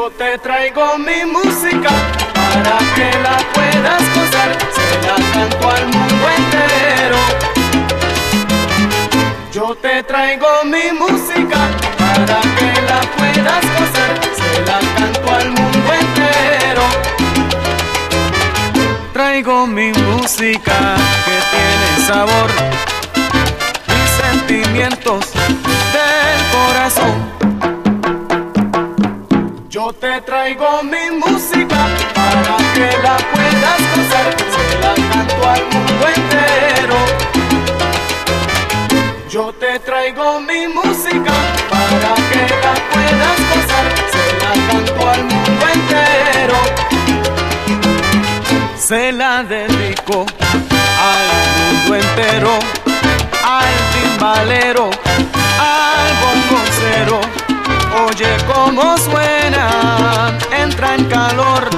Yo te traigo mi música para que la puedas gozar. Se la canto al mundo entero. Yo te traigo mi música para que la puedas gozar. Se la canto al mundo entero. Traigo mi música que tiene sabor y sentimientos del corazón. Yo te traigo mi música para que la puedas gozar. Se la canto al mundo entero. Yo te traigo mi música para que la puedas gozar. Se la canto al mundo entero. Se la dedico al mundo entero, al timbalero, al bombocero Oye cómo suena, entra en calor